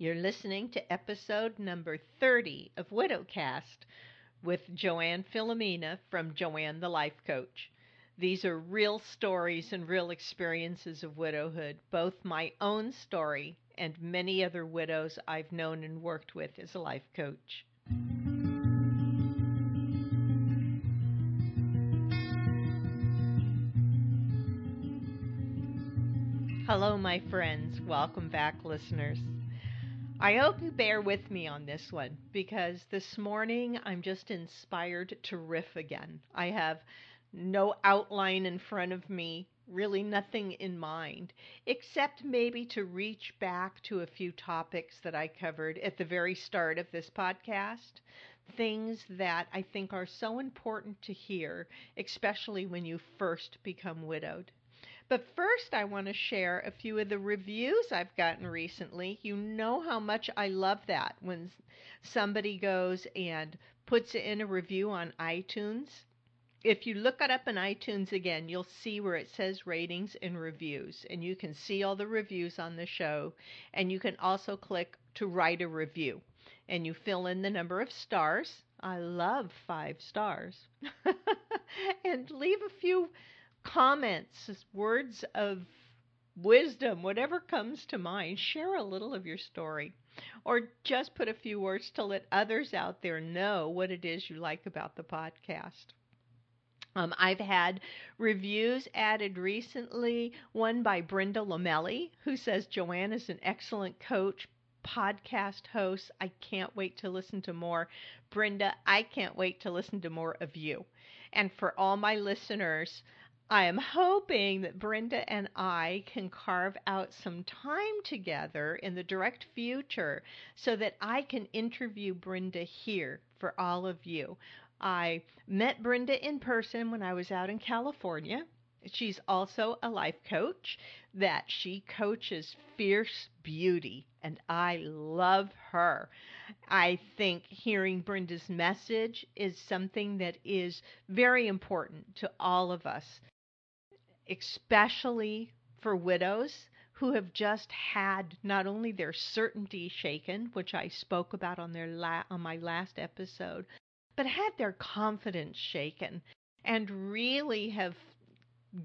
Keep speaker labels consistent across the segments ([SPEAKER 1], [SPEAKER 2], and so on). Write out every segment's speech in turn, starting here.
[SPEAKER 1] You're listening to episode number 30 of Widowcast with Joanne Filomena from Joanne the Life Coach. These are real stories and real experiences of widowhood, both my own story and many other widows I've known and worked with as a life coach. Hello, my friends. Welcome back, listeners. I hope you bear with me on this one because this morning I'm just inspired to riff again. I have no outline in front of me, really nothing in mind, except maybe to reach back to a few topics that I covered at the very start of this podcast. Things that I think are so important to hear, especially when you first become widowed. But first, I want to share a few of the reviews I've gotten recently. You know how much I love that when somebody goes and puts in a review on iTunes. If you look it up in iTunes again, you'll see where it says ratings and reviews, and you can see all the reviews on the show. And you can also click to write a review, and you fill in the number of stars. I love five stars. and leave a few comments, words of wisdom, whatever comes to mind. Share a little of your story. Or just put a few words to let others out there know what it is you like about the podcast. Um, I've had reviews added recently, one by Brenda Lomelli, who says Joanne is an excellent coach, podcast host. I can't wait to listen to more. Brenda, I can't wait to listen to more of you. And for all my listeners, I am hoping that Brenda and I can carve out some time together in the direct future so that I can interview Brenda here for all of you. I met Brenda in person when I was out in California. She's also a life coach that she coaches fierce beauty and I love her. I think hearing Brenda's message is something that is very important to all of us especially for widows who have just had not only their certainty shaken, which I spoke about on their la- on my last episode, but had their confidence shaken and really have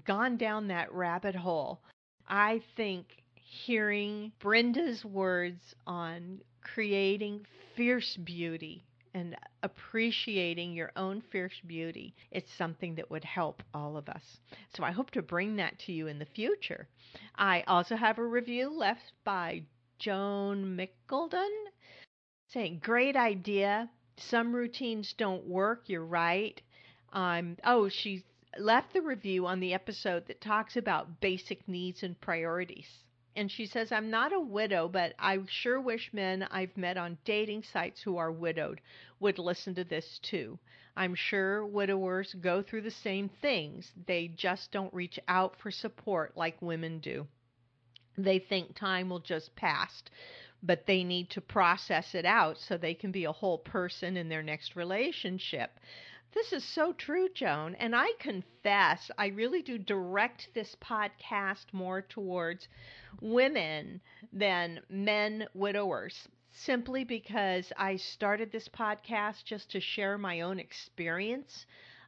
[SPEAKER 1] gone down that rabbit hole. I think hearing Brenda's words on creating fierce beauty and appreciating your own fierce beauty, it's something that would help all of us. So I hope to bring that to you in the future. I also have a review left by Joan Mickelden saying, Great idea. Some routines don't work. You're right. Um, oh, she left the review on the episode that talks about basic needs and priorities. And she says, I'm not a widow, but I sure wish men I've met on dating sites who are widowed would listen to this too. I'm sure widowers go through the same things. They just don't reach out for support like women do. They think time will just pass, but they need to process it out so they can be a whole person in their next relationship. This is so true, Joan. And I confess, I really do direct this podcast more towards women than men widowers, simply because I started this podcast just to share my own experience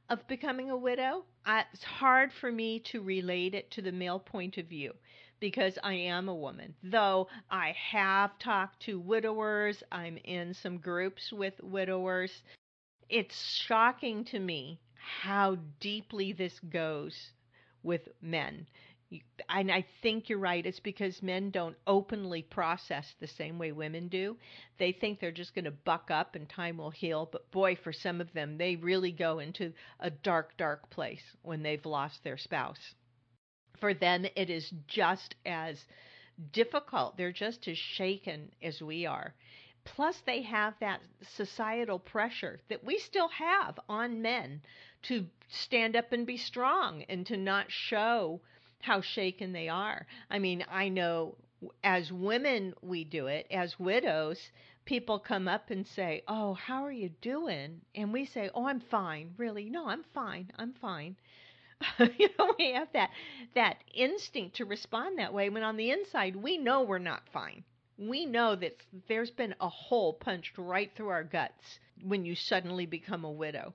[SPEAKER 1] of becoming a widow. It's hard for me to relate it to the male point of view because I am a woman. Though I have talked to widowers, I'm in some groups with widowers it's shocking to me how deeply this goes with men. And I think you're right. It's because men don't openly process the same way women do. They think they're just going to buck up and time will heal. But boy, for some of them, they really go into a dark, dark place when they've lost their spouse. For them, it is just as difficult. They're just as shaken as we are. Plus, they have that societal pressure that we still have on men to stand up and be strong and to not show how shaken they are. I mean, I know as women we do it, as widows, people come up and say, Oh, how are you doing? And we say, Oh, I'm fine. Really? No, I'm fine. I'm fine. you know, we have that that instinct to respond that way when on the inside we know we're not fine we know that there's been a hole punched right through our guts when you suddenly become a widow.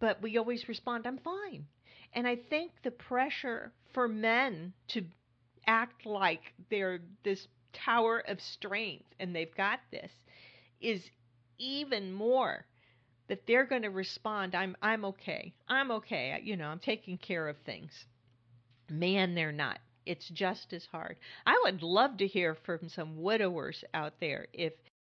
[SPEAKER 1] But we always respond, I'm fine. And I think the pressure for men to act like they're this tower of strength and they've got this is even more that they're going to respond I'm I'm okay. I'm okay. You know, I'm taking care of things. Man, they're not. It's just as hard. I would love to hear from some widowers out there. If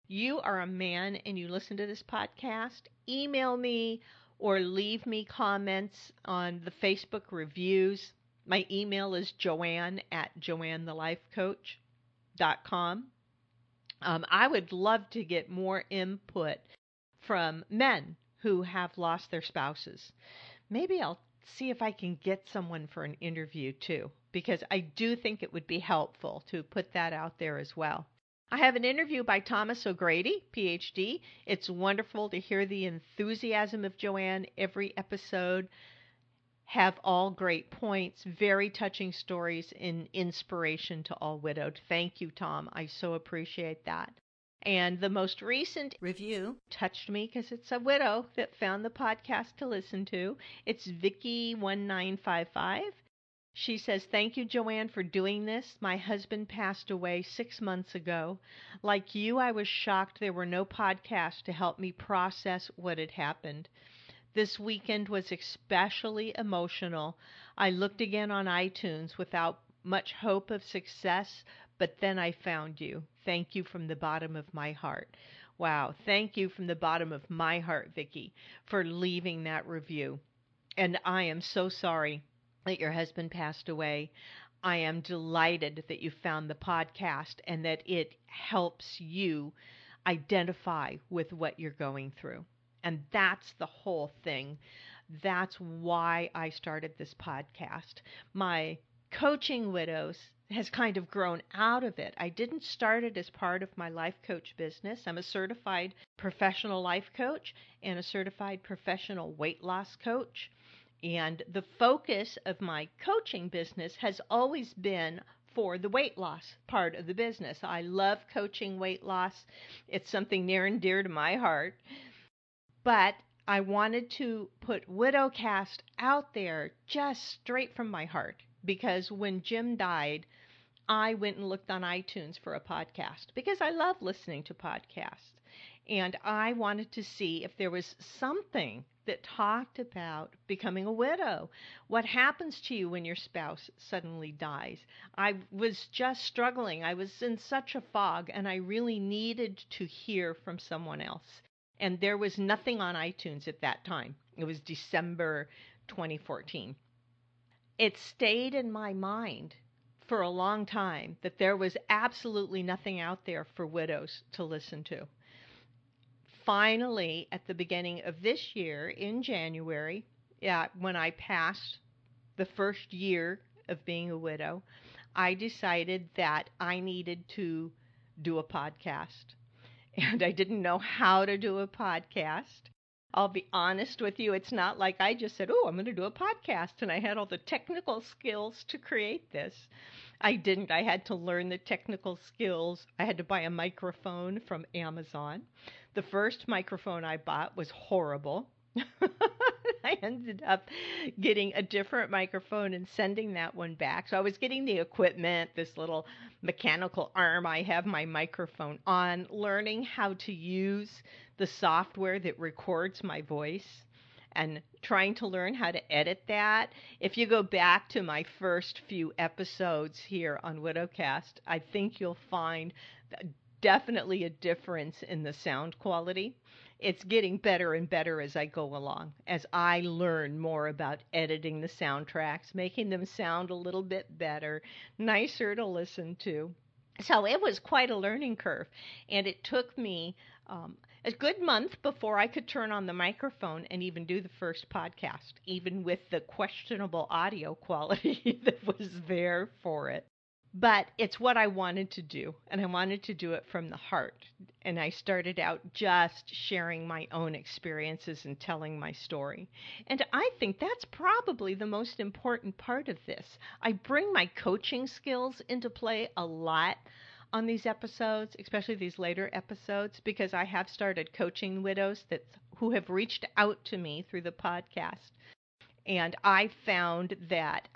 [SPEAKER 1] you are a man and you listen to this podcast, email me or leave me comments on the Facebook reviews. My email is joanne at joannethelifecoach.com. Um, I would love to get more input from men who have lost their spouses. Maybe I'll see if I can get someone for an interview too, because I do think it would be helpful to put that out there as well. I have an interview by Thomas O'Grady, PhD. It's wonderful to hear the enthusiasm of Joanne every episode. Have all great points, very touching stories, and inspiration to all widowed. Thank you, Tom. I so appreciate that. And the most recent review touched me because it's a widow that found the podcast to listen to. It's Vicky1955. She says, Thank you, Joanne, for doing this. My husband passed away six months ago. Like you, I was shocked there were no podcasts to help me process what had happened. This weekend was especially emotional. I looked again on iTunes without much hope of success, but then I found you. Thank you from the bottom of my heart. Wow. Thank you from the bottom of my heart, Vicki, for leaving that review. And I am so sorry that your husband passed away. I am delighted that you found the podcast and that it helps you identify with what you're going through. And that's the whole thing. That's why I started this podcast. My coaching widows has kind of grown out of it. I didn't start it as part of my life coach business. I'm a certified professional life coach and a certified professional weight loss coach. And the focus of my coaching business has always been for the weight loss part of the business. I love coaching weight loss, it's something near and dear to my heart. But I wanted to put Widowcast out there just straight from my heart because when Jim died, I went and looked on iTunes for a podcast because I love listening to podcasts. And I wanted to see if there was something that talked about becoming a widow. What happens to you when your spouse suddenly dies? I was just struggling. I was in such a fog, and I really needed to hear from someone else. And there was nothing on iTunes at that time. It was December 2014. It stayed in my mind for a long time that there was absolutely nothing out there for widows to listen to finally, at the beginning of this year, in January, yeah, when I passed the first year of being a widow, I decided that I needed to do a podcast. And I didn't know how to do a podcast. I'll be honest with you, it's not like I just said, Oh, I'm going to do a podcast. And I had all the technical skills to create this. I didn't. I had to learn the technical skills. I had to buy a microphone from Amazon. The first microphone I bought was horrible. I ended up getting a different microphone and sending that one back. So I was getting the equipment, this little mechanical arm I have my microphone on, learning how to use the software that records my voice and trying to learn how to edit that. If you go back to my first few episodes here on Widowcast, I think you'll find definitely a difference in the sound quality. It's getting better and better as I go along, as I learn more about editing the soundtracks, making them sound a little bit better, nicer to listen to. So it was quite a learning curve, and it took me um, a good month before I could turn on the microphone and even do the first podcast, even with the questionable audio quality that was there for it but it's what I wanted to do, and I wanted to do it from the heart. And I started out just sharing my own experiences and telling my story. And I think that's probably the most important part of this. I bring my coaching skills into play a lot. On these episodes, especially these later episodes, because I have started coaching widows that who have reached out to me through the podcast. And I found that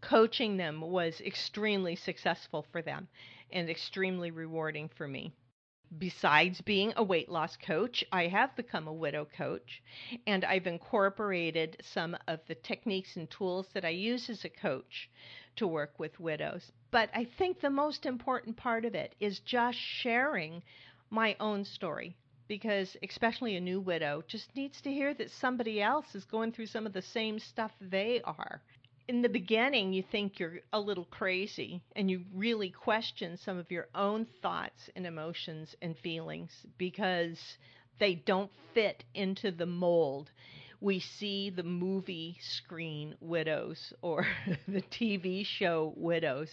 [SPEAKER 1] coaching them was extremely successful for them and extremely rewarding for me. Besides being a weight loss coach, I have become a widow coach, and I've incorporated some of the techniques and tools that I use as a coach to work with widows. But I think the most important part of it is just sharing my own story because especially a new widow just needs to hear that somebody else is going through some of the same stuff they are in the beginning you think you're a little crazy and you really question some of your own thoughts and emotions and feelings because they don't fit into the mold. We see the movie screen widows or the TV show widows,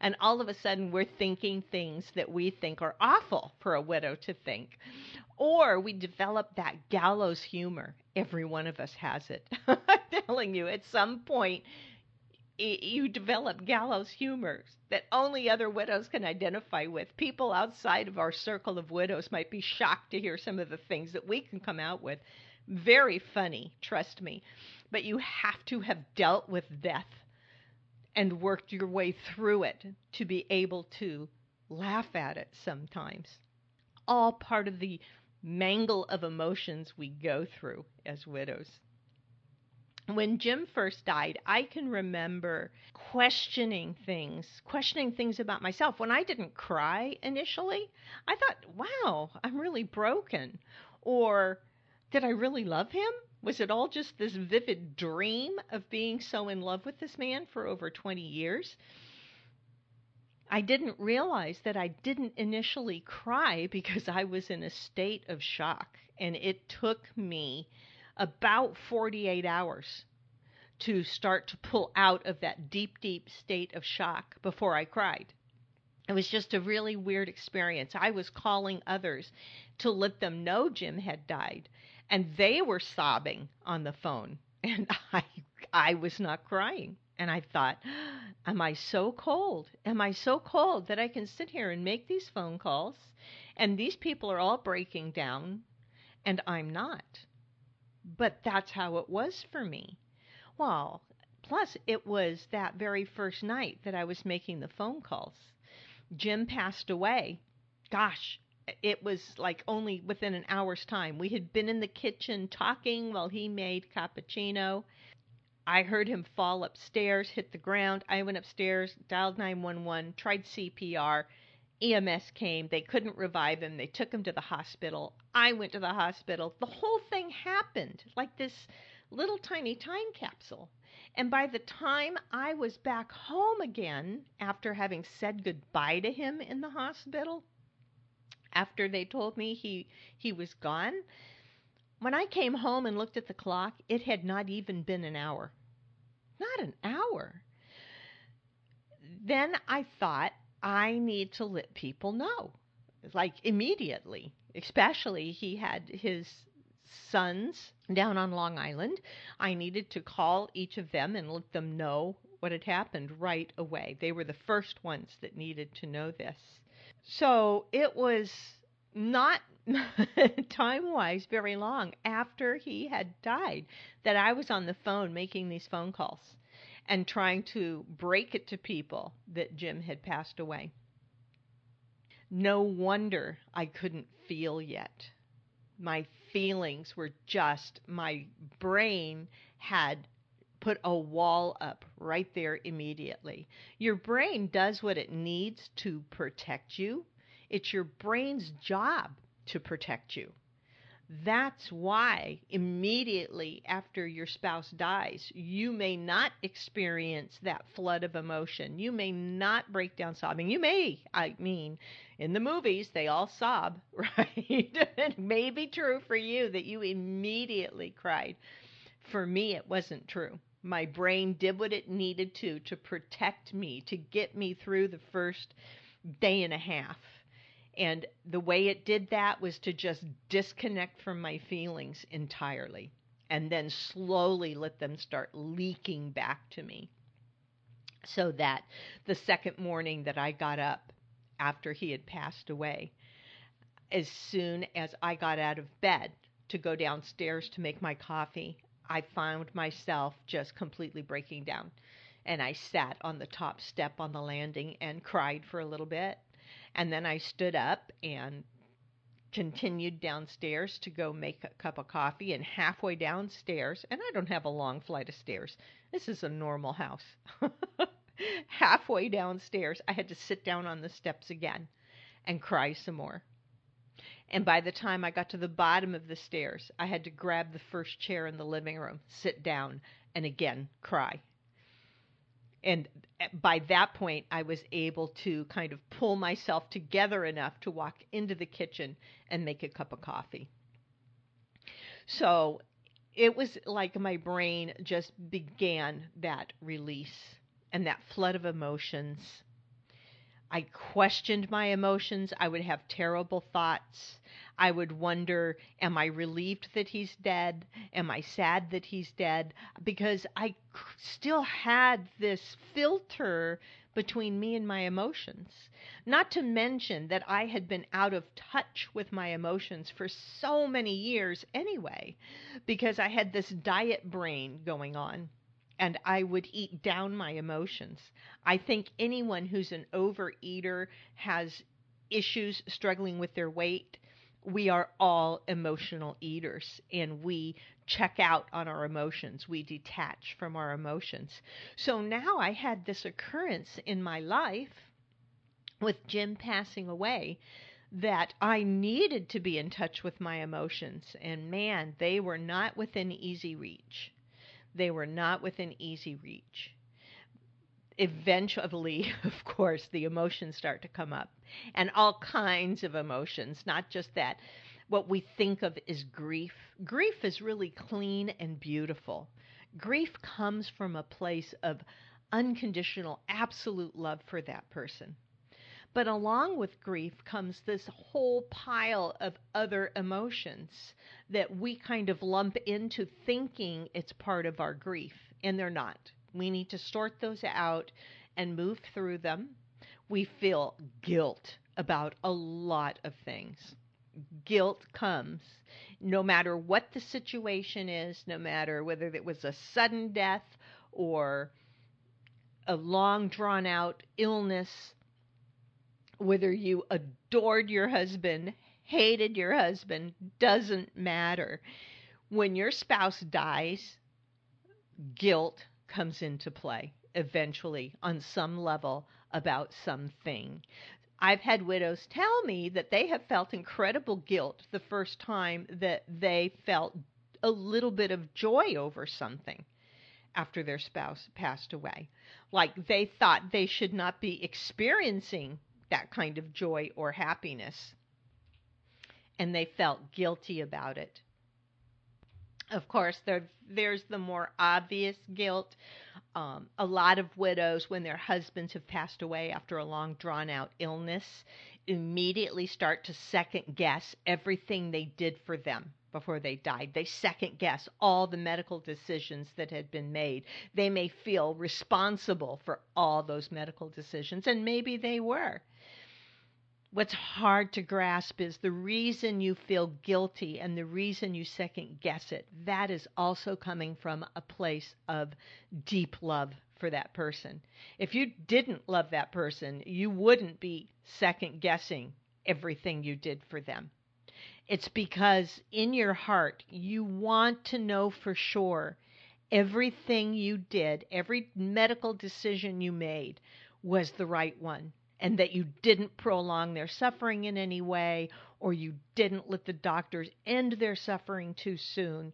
[SPEAKER 1] and all of a sudden we're thinking things that we think are awful for a widow to think. Or we develop that gallows humor. Every one of us has it. I'm telling you, at some point, you develop gallows humor that only other widows can identify with. People outside of our circle of widows might be shocked to hear some of the things that we can come out with. Very funny, trust me. But you have to have dealt with death and worked your way through it to be able to laugh at it sometimes. All part of the mangle of emotions we go through as widows when Jim first died, I can remember questioning things, questioning things about myself. When I didn't cry initially, I thought, wow, I'm really broken. Or did I really love him? Was it all just this vivid dream of being so in love with this man for over 20 years? I didn't realize that I didn't initially cry because I was in a state of shock. And it took me about 48 hours to start to pull out of that deep, deep state of shock before I cried. It was just a really weird experience. I was calling others to let them know Jim had died, and they were sobbing on the phone, and I I was not crying. And I thought, am I so cold? Am I so cold that I can sit here and make these phone calls and these people are all breaking down and I'm not? But that's how it was for me. Well, plus it was that very first night that I was making the phone calls. Jim passed away. Gosh, it was like only within an hour's time. We had been in the kitchen talking while he made cappuccino. I heard him fall upstairs, hit the ground. I went upstairs, dialed 911, tried CPR. EMS came. They couldn't revive him. They took him to the hospital. I went to the hospital. The whole thing happened like this little tiny time capsule. And by the time I was back home again, after having said goodbye to him in the hospital, after they told me he, he was gone, when I came home and looked at the clock, it had not even been an hour. Not an hour. Then I thought, I need to let people know, like immediately. Especially, he had his sons down on Long Island. I needed to call each of them and let them know what had happened right away. They were the first ones that needed to know this. So it was not time wise very long after he had died that I was on the phone making these phone calls and trying to break it to people that Jim had passed away. No wonder I couldn't feel yet. My feelings were just, my brain had put a wall up right there immediately. Your brain does what it needs to protect you, it's your brain's job to protect you. That's why immediately after your spouse dies, you may not experience that flood of emotion. You may not break down sobbing. You may, I mean, in the movies, they all sob, right? it may be true for you that you immediately cried. For me, it wasn't true. My brain did what it needed to to protect me, to get me through the first day and a half and the way it did that was to just disconnect from my feelings entirely and then slowly let them start leaking back to me. So that the second morning that I got up after he had passed away. As soon as I got out of bed to go downstairs to make my coffee, I found myself just completely breaking down. And I sat on the top step on the landing and cried for a little bit. And then I stood up and continued downstairs to go make a cup of coffee. And halfway downstairs, and I don't have a long flight of stairs, this is a normal house. halfway downstairs, I had to sit down on the steps again and cry some more. And by the time I got to the bottom of the stairs, I had to grab the first chair in the living room, sit down, and again cry. And uh, by that point, I was able to kind of pull myself together enough to walk into the kitchen and make a cup of coffee. So it was like my brain just began that release and that flood of emotions. I questioned my emotions. I would have terrible thoughts. I would wonder, am I relieved that he's dead? Am I sad that he's dead? Because I still had this filter between me and my emotions. Not to mention that I had been out of touch with my emotions for so many years anyway, because I had this diet brain going on and I would eat down my emotions. I think anyone who's an overeater has issues struggling with their weight. We are all emotional eaters and we check out on our emotions. We detach from our emotions. So now I had this occurrence in my life with Jim passing away that I needed to be in touch with my emotions. And man, they were not within easy reach. They were not within easy reach. Eventually, of course, the emotions start to come up, and all kinds of emotions, not just that. What we think of is grief. Grief is really clean and beautiful. Grief comes from a place of unconditional, absolute love for that person. But along with grief comes this whole pile of other emotions that we kind of lump into thinking it's part of our grief, and they're not. We need to sort those out and move through them. We feel guilt about a lot of things. Guilt comes no matter what the situation is, no matter whether it was a sudden death or a long drawn out illness whether you adored your husband, hated your husband, doesn't matter. When your spouse dies, guilt comes into play eventually on some level about something. I've had widows tell me that they have felt incredible guilt the first time that they felt a little bit of joy over something after their spouse passed away. Like they thought they should not be experiencing that kind of joy or happiness. And they felt guilty about it. Of course, there, there's the more obvious guilt. Um, a lot of widows, when their husbands have passed away after a long, drawn out illness, immediately start to second guess everything they did for them before they died. They second guess all the medical decisions that had been made. They may feel responsible for all those medical decisions, and maybe they were what's hard to grasp is the reason you feel guilty and the reason you second guess it. That is also coming from a place of deep love for that person. If you didn't love that person, you wouldn't be second guessing everything you did for them. It's because in your heart you want to know for sure everything you did, every medical decision you made was the right one and that you didn't prolong their suffering in any way or you didn't let the doctors end their suffering too soon.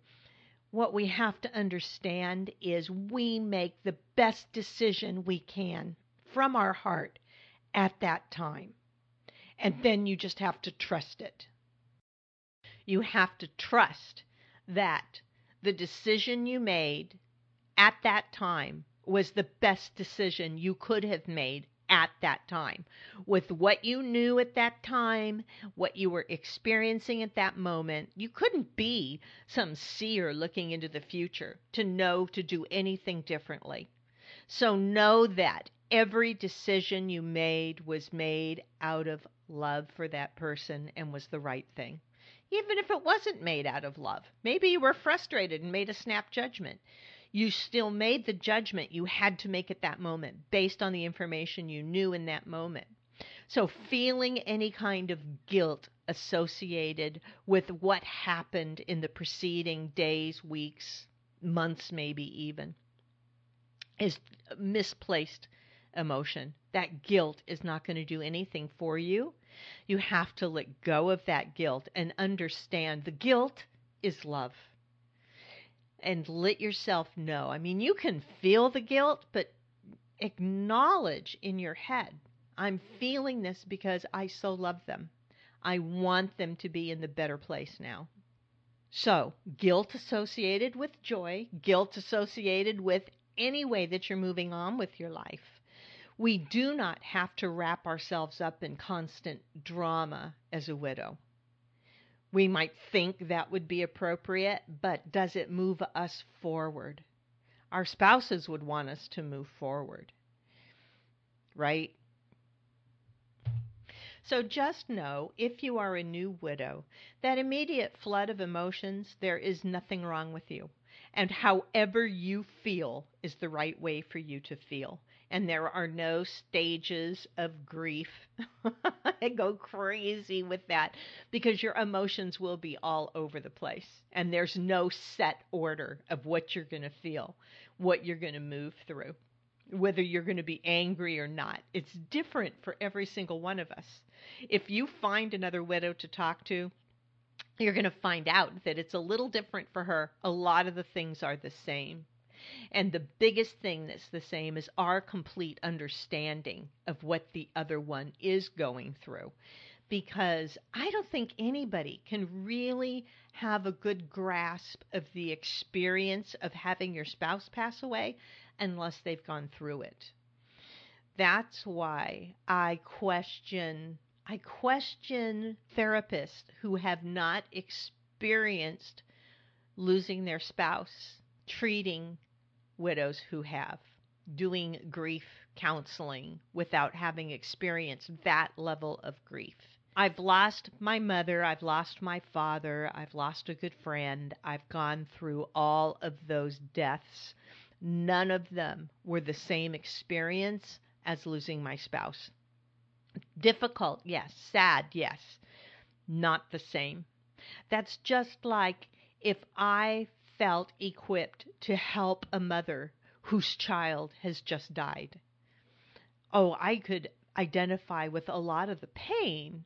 [SPEAKER 1] What we have to understand is we make the best decision we can from our heart at that time. And then you just have to trust it. You have to trust that the decision you made at that time was the best decision you could have made at that time. With what you knew at that time, what you were experiencing at that moment, you couldn't be some seer looking into the future to know to do anything differently. So know that every decision you made was made out of love for that person and was the right thing. Even if it wasn't made out of love, maybe you were frustrated and made a snap judgment. You still made the judgment you had to make at that moment based on the information you knew in that moment. So, feeling any kind of guilt associated with what happened in the preceding days, weeks, months, maybe even, is misplaced emotion. That guilt is not going to do anything for you. You have to let go of that guilt and understand the guilt is love. And let yourself know. I mean, you can feel the guilt, but acknowledge in your head I'm feeling this because I so love them. I want them to be in the better place now. So, guilt associated with joy, guilt associated with any way that you're moving on with your life. We do not have to wrap ourselves up in constant drama as a widow. We might think that would be appropriate, but does it move us forward? Our spouses would want us to move forward, right? So just know, if you are a new widow, that immediate flood of emotions, there is nothing wrong with you. And however you feel is the right way for you to feel. And there are no stages of grief. I go crazy with that because your emotions will be all over the place. And there's no set order of what you're going to feel, what you're going to move through whether you're going to be angry or not. It's different for every single one of us. If you find another widow to talk to, you're going to find out that it's a little different for her. A lot of the things are the same. And the biggest thing that's the same is our complete understanding of what the other one is going through. Because I don't think anybody can really have a good grasp of the experience of having your spouse pass away unless they've gone through it. That's why I question I question therapists who have not experienced losing their spouse, treating widows who have, doing grief counseling without having experienced that level of grief. I've lost my mother, I've lost my father, I've lost a good friend, I've gone through all of those deaths None of them were the same experience as losing my spouse. Difficult, yes. Sad, yes. Not the same. That's just like if I felt equipped to help a mother whose child has just died. Oh, I could identify with a lot of the pain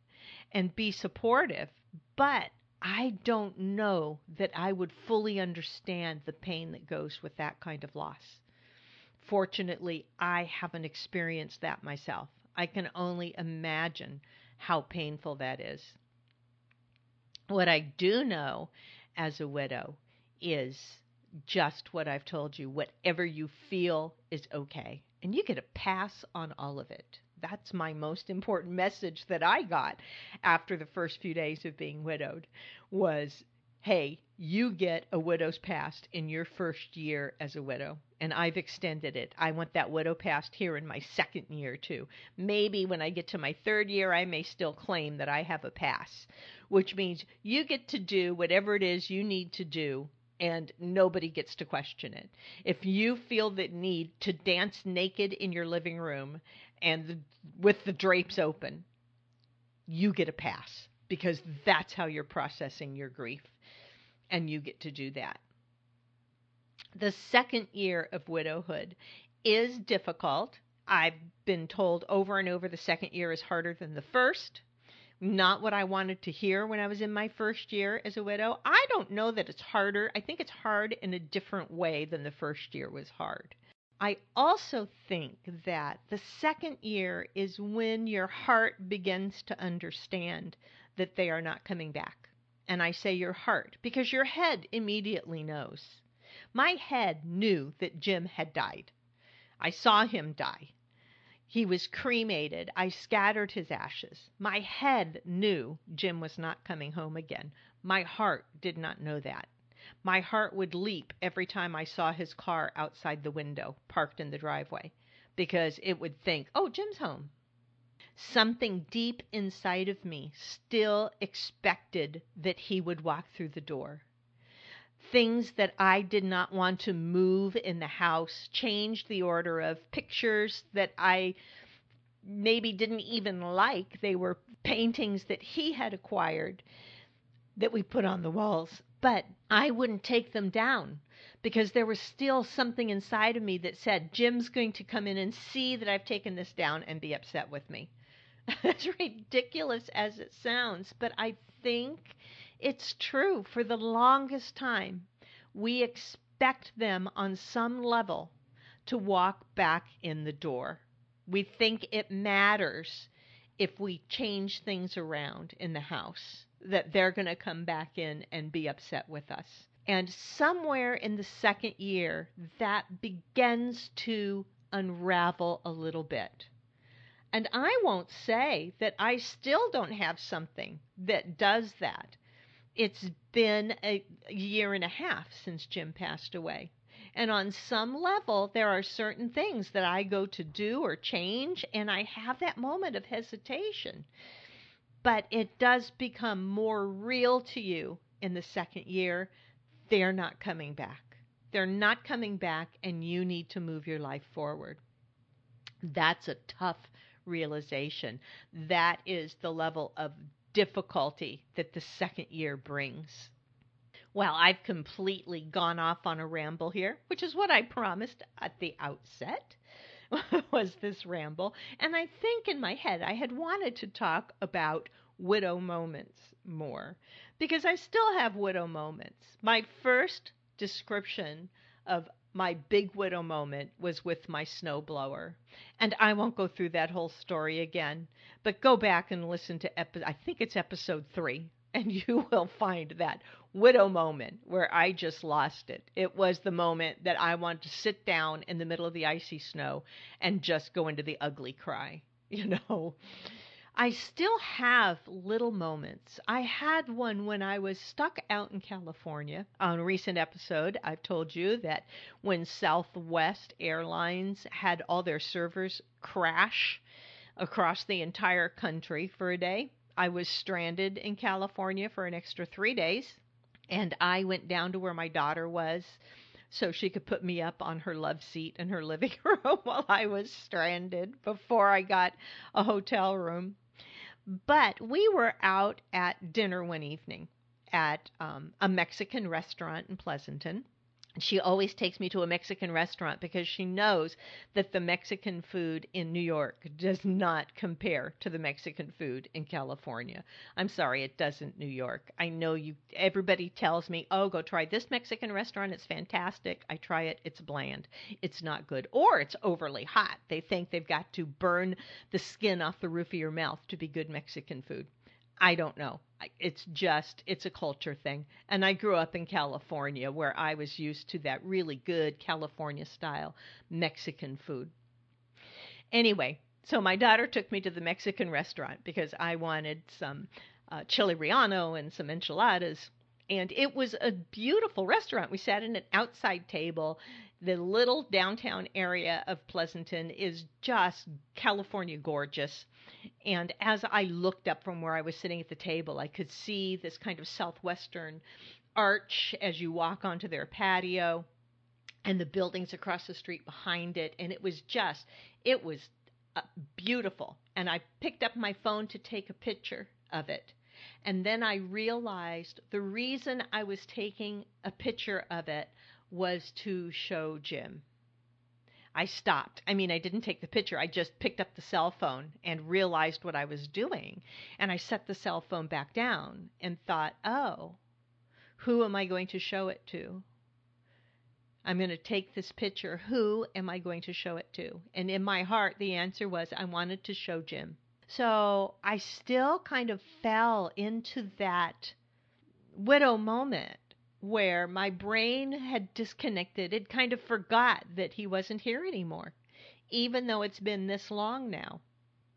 [SPEAKER 1] and be supportive, but I don't know that I would fully understand the pain that goes with that kind of loss. Fortunately, I haven't experienced that myself. I can only imagine how painful that is. What I do know as a widow is just what I've told you. Whatever you feel is okay. And you get a pass on all of it that's my most important message that I got after the first few days of being widowed was hey, you get a widow's past in your first year as a widow. And I've extended it. I want that widow past here in my second year, too. Maybe when I get to my third year, I may still claim that I have a pass, which means you get to do whatever it is you need to do and nobody gets to question it. If you feel the need to dance naked in your living room and the, with the drapes open, you get a pass because that's how you're processing your grief and you get to do that. The second year of widowhood is difficult. I've been told over and over the second year is harder than the first not what I wanted to hear when I was in my first year as a widow. I don't know that it's harder. I think it's hard in a different way than the first year was hard. I also think that the second year is when your heart begins to understand that they are not coming back. And I say your heart because your head immediately knows. My head knew that Jim had died. I saw him die. He was cremated. I scattered his ashes. My head knew Jim was not coming home again. My heart did not know that. my heart would leap every time I saw his car outside the window, parked in the driveway, because it would think, oh, Jim's home. Something deep inside of me still expected that he would walk through the door. Things that I did not want to move in the house changed the order of pictures that I maybe didn't even like. They were paintings that he had acquired that we put on the walls, but I wouldn't take them down because there was still something inside of me that said, Jim's going to come in and see that I've taken this down and be upset with me. as ridiculous as it sounds, but I think it's true. For the longest time, we expect them on some level to walk back in the door. We think it matters if we change things around in the house, that they're going to come back in and be upset with us. And somewhere in the second year, that begins to unravel a little bit. And I won't say that I still don't have something that does that. It's been a year and a half since Jim passed away. And on some level, there are certain things that I go to do or change, and I have that moment of hesitation. But it does become more real to you in the second year. They're not coming back. They're not coming back, and you need to move your life forward. That's a tough realization. That is the level of difficulty that the second year brings. Well, I've completely gone off on a ramble here, which is what I promised at the outset was this ramble. And I think in my head I had wanted to talk about widow moments more because I still have widow moments. My first description of my big widow moment was with my snowblower. And I won't go through that whole story again, but go back and listen to epi- I think it's episode 3 and you will find that widow moment where I just lost it. It was the moment that I wanted to sit down in the middle of the icy snow and just go into the ugly cry, you know. I still have little moments. I had one when I was stuck out in California. On a recent episode, I've told you that when Southwest Airlines had all their servers crash across the entire country for a day, I was stranded in California for an extra three days. And I went down to where my daughter was so she could put me up on her love seat in her living room while I was stranded before I got a hotel room. But we were out at dinner one evening at um, a Mexican restaurant in Pleasanton she always takes me to a Mexican restaurant because she knows that the Mexican food in New York does not compare to the Mexican food in California. I'm sorry, it doesn't, New York. I know you, everybody tells me, oh, go try this Mexican restaurant. It's fantastic. I try it. It's bland. It's not good. Or it's overly hot. They think they've got to burn the skin off the roof of your mouth to be good Mexican food. I don't know. It's just, it's a culture thing. And I grew up in California where I was used to that really good California style Mexican food. Anyway, so my daughter took me to the Mexican restaurant because I wanted some uh, chili relleno and some enchiladas. And it was a beautiful restaurant. We sat in an outside table the little downtown area of Pleasanton is just California gorgeous. And as I looked up from where I was sitting at the table, I could see this kind of southwestern arch as you walk onto their patio and the buildings across the street behind it. And it was just, it was uh, beautiful. And I picked up my phone to take a picture of it. And then I realized the reason I was taking a picture of it was to show Jim. I stopped. I mean, I didn't take the picture. I just picked up the cell phone and realized what I was doing. And I set the cell phone back down and thought, oh, who am I going to show it to? I'm going to take this picture. Who am I going to show it to? And in my heart, the answer was I wanted to show Jim. So I still kind of fell into that widow moment where my brain had disconnected. It kind of forgot that he wasn't here anymore, even though it's been this long now.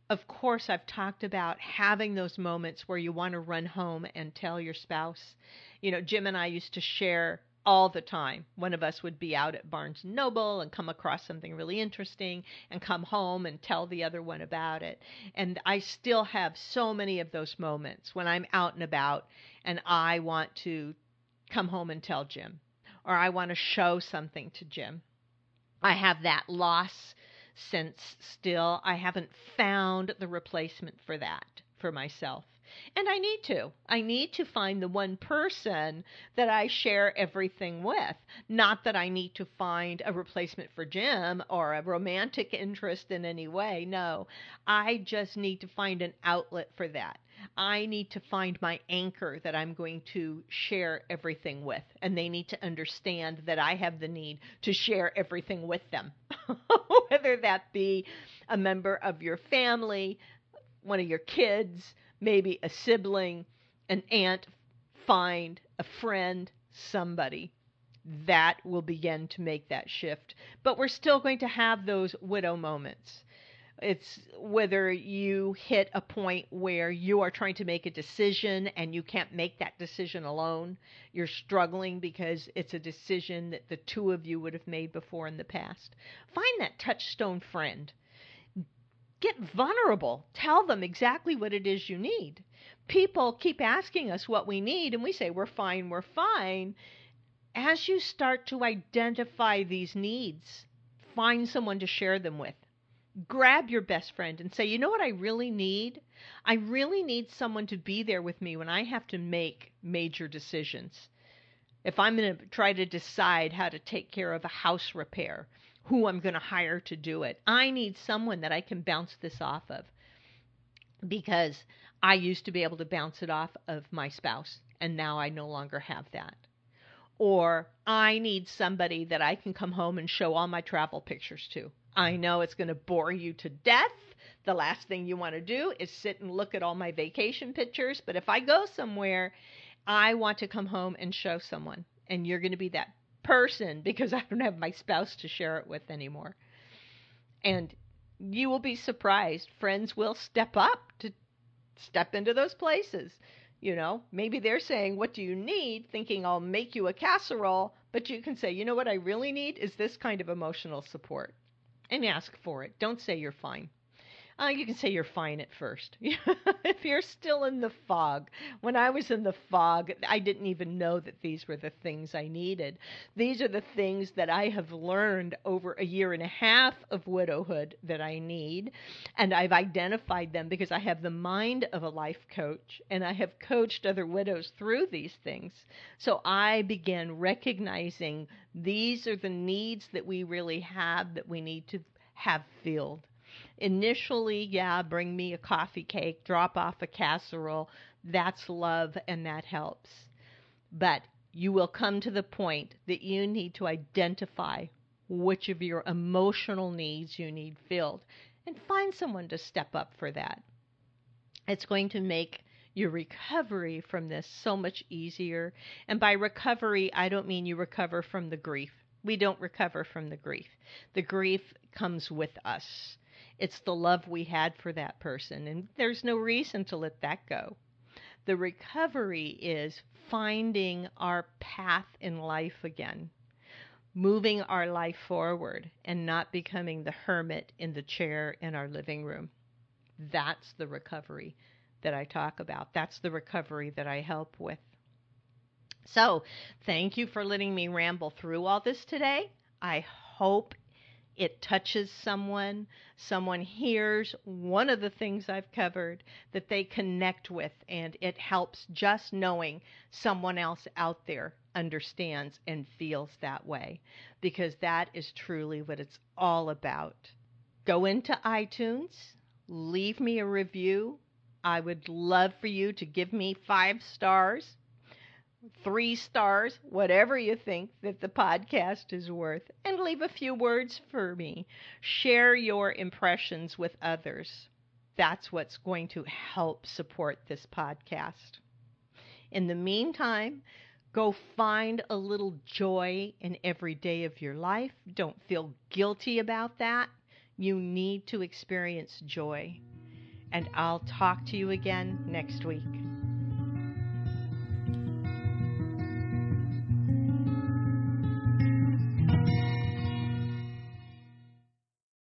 [SPEAKER 1] of course, I've talked about having those moments where you want to run home and tell your spouse. You know, Jim and I used to share all the time. One of us would be out at Barnes Noble and come across something really interesting and come home and tell the other one about it. And I still have so many of those moments when I'm out and about and I want to come home and tell Jim or I want to show something to Jim. I have that loss since still. I haven't found the replacement for that for myself. And I need to. I need to find the one person that I share everything with. Not that I need to find a replacement for Jim or a romantic interest in any way. No, I just need to find an outlet for that. I need to find my anchor that I'm going to share everything with. And they need to understand that I have the need to share everything with them, whether that be a member of your family, one of your kids, maybe a sibling, an aunt, find a friend, somebody. That will begin to make that shift. But we're still going to have those widow moments. It's whether you hit a point where you are trying to make a decision and you can't make that decision alone. You're struggling because it's a decision that the two of you would have made before in the past. Find that touchstone friend Get vulnerable. Tell them exactly what it is you need. People keep asking us what we need, and we say, We're fine, we're fine. As you start to identify these needs, find someone to share them with. Grab your best friend and say, You know what I really need? I really need someone to be there with me when I have to make major decisions. If I'm going to try to decide how to take care of a house repair, who I'm going to hire to do it. I need someone that I can bounce this off of because I used to be able to bounce it off of my spouse, and now I no longer have that. Or I need somebody that I can come home and show all my travel pictures to. I know it's going to bore you to death. The last thing you want to do is sit and look at all my vacation pictures. But if I go somewhere, I want to come home and show someone. And you're going to be that person because I don't have my spouse to share it with anymore. And you will be surprised. Friends will step up to step into those places. You know, maybe they're saying, What do you need? thinking I'll make you a casserole. But you can say, You know what I really need is this kind of emotional support. And ask for it. Don't say you're fine. Uh, you can say you're fine at first. if you're still in the fog. When I was in the fog, I didn't even know that these were the things I needed. These are the things that I have learned over a year and a half of widowhood that I need. And I've identified them because I have the mind of a life coach and I have coached other widows through these things. So I began recognizing these are the needs that we really have that we need to have filled. Initially, yeah, bring me a coffee cake, drop off a casserole. That's love and that helps. But you will come to the point that you need to identify which of your emotional needs you need filled and find someone to step up for that. It's going to make your recovery from this so much easier. And by recovery, I don't mean you recover from the grief. We don't recover from the grief. The grief comes with us. It's the love we had for that person, and there's no reason to let that go. The recovery is finding our path in life again, moving our life forward, and not becoming the hermit in the chair in our living room. That's the recovery that I talk about. That's the recovery that I help with. So, thank you for letting me ramble through all this today. I hope it touches someone, someone hears one of the things I've covered that they connect with, and it helps just knowing someone else out there understands and feels that way because that is truly what it's all about. Go into iTunes, leave me a review. I would love for you to give me five stars three stars, whatever you think that the podcast is worth, and leave a few words for me. Share your impressions with others. That's what's going to help support this podcast. In the meantime, go find a little joy in every day of your life. Don't feel guilty about that. You need to experience joy. and I'll talk to you again next week.